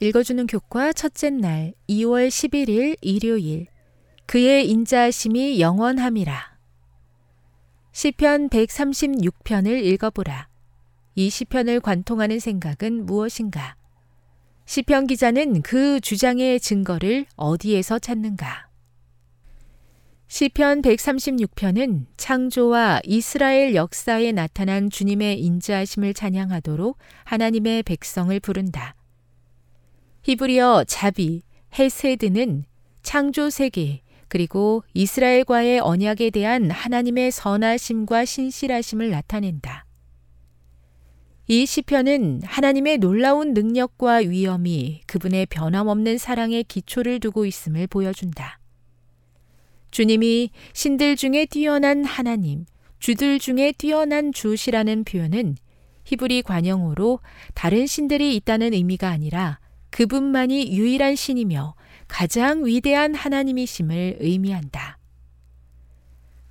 읽어주는 교과 첫째 날 2월 11일 일요일 그의 인자심이 영원함이라. 시편 136편을 읽어보라. 이 시편을 관통하는 생각은 무엇인가? 시편 기자는 그 주장의 증거를 어디에서 찾는가? 시편 136편은 창조와 이스라엘 역사에 나타난 주님의 인자하심을 찬양하도록 하나님의 백성을 부른다. 히브리어 자비, 헤세드는 창조 세계, 그리고 이스라엘과의 언약에 대한 하나님의 선하심과 신실하심을 나타낸다. 이 시편은 하나님의 놀라운 능력과 위엄이 그분의 변함없는 사랑의 기초를 두고 있음을 보여준다. 주님이 신들 중에 뛰어난 하나님, 주들 중에 뛰어난 주시라는 표현은 히브리 관용어로 다른 신들이 있다는 의미가 아니라 그분만이 유일한 신이며 가장 위대한 하나님이심을 의미한다.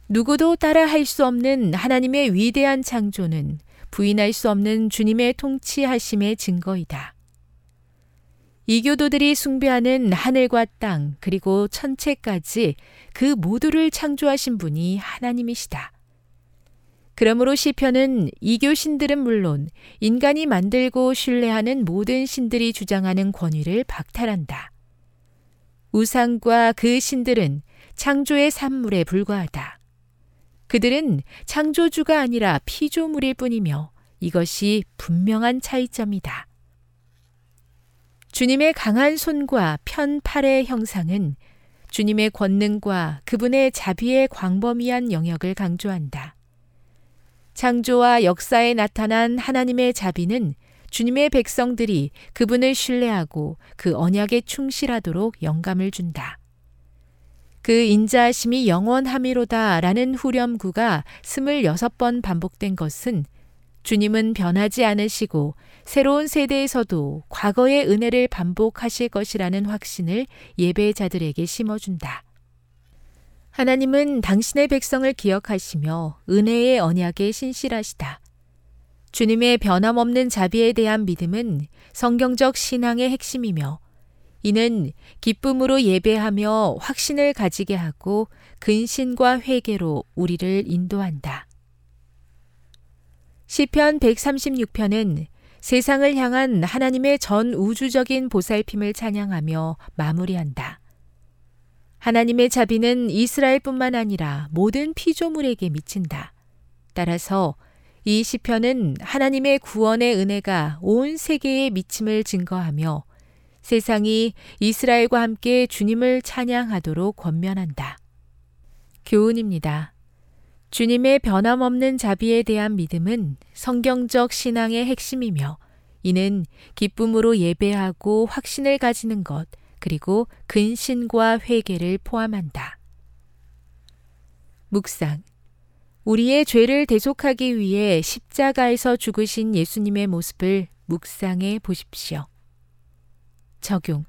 누구도 따라 할 수 없는 하나님의 위대한 창조는 부인할 수 없는 주님의 통치하심의 증거이다. 이교도들이 숭배하는 하늘과 땅, 그리고 천체까지 그 모두를 창조하신 분이 하나님이시다. 그러므로 시편은 이교 신들은 물론 인간이 만들고 신뢰하는 모든 신들이 주장하는 권위를 박탈한다. 우상과 그 신들은 창조의 산물에 불과하다. 그들은 창조주가 아니라 피조물일 뿐이며 이것이 분명한 차이점이다. 주님의 강한 손과 편 팔의 형상은 주님의 권능과 그분의 자비의 광범위한 영역을 강조한다. 창조와 역사에 나타난 하나님의 자비는 주님의 백성들이 그분을 신뢰하고 그 언약에 충실하도록 영감을 준다. 그 인자하심이 영원함이로다 라는 후렴구가 26번 반복된 것은 주님은 변하지 않으시고 새로운 세대에서도 과거의 은혜를 반복하실 것이라는 확신을 예배자들에게 심어준다. 하나님은 당신의 백성을 기억하시며 은혜의 언약에 신실하시다. 주님의 변함없는 자비에 대한 믿음은 성경적 신앙의 핵심이며 이는 기쁨으로 예배하며 확신을 가지게 하고 근신과 회개로 우리를 인도한다. 시편 136편은 세상을 향한 하나님의 전 우주적인 보살핌을 찬양하며 마무리한다. 하나님의 자비는 이스라엘뿐만 아니라 모든 피조물에게 미친다. 따라서 이 시편은 하나님의 구원의 은혜가 온 세계에 미침을 증거하며 세상이 이스라엘과 함께 주님을 찬양하도록 권면한다. 교훈입니다. 주님의 변함없는 자비에 대한 믿음은 성경적 신앙의 핵심이며 이는 기쁨으로 예배하고 확신을 가지는 것, 그리고 근신과 회개를 포함한다. 묵상. 우리의 죄를 대속하기 위해 십자가에서 죽으신 예수님의 모습을 묵상해 보십시오. 적용.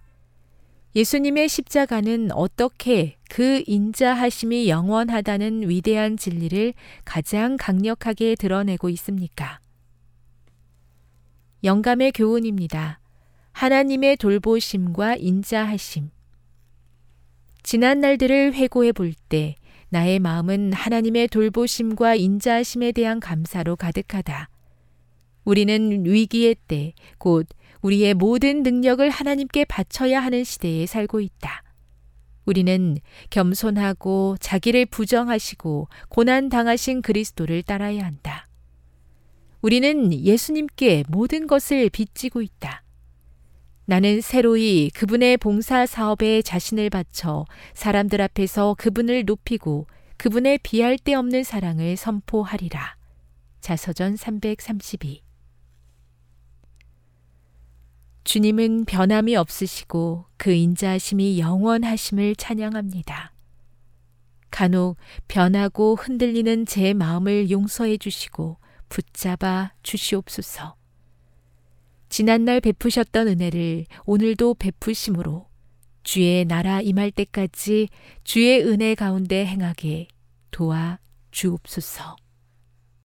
예수님의 십자가는 어떻게 그 인자하심이 영원하다는 위대한 진리를 가장 강력하게 드러내고 있습니까? 영감의 교훈입니다. 하나님의 돌보심과 인자하심. 지난 날들을 회고해 볼 때 나의 마음은 하나님의 돌보심과 인자하심에 대한 감사로 가득하다. 우리는 위기의 때, 곧 우리의 모든 능력을 하나님께 바쳐야 하는 시대에 살고 있다. 우리는 겸손하고 자기를 부정하시고 고난 당하신 그리스도를 따라야 한다. 우리는 예수님께 모든 것을 빚지고 있다. 나는 새로이 그분의 봉사 사업에 자신을 바쳐 사람들 앞에서 그분을 높이고 그분의 비할 데 없는 사랑을 선포하리라. 자서전 332 주님은 변함이 없으시고 그 인자하심이 영원하심을 찬양합니다. 간혹 변하고 흔들리는 제 마음을 용서해 주시고 붙잡아 주시옵소서. 지난날 베푸셨던 은혜를 오늘도 베푸심으로 주의 나라 임할 때까지 주의 은혜 가운데 행하게 도와 주옵소서.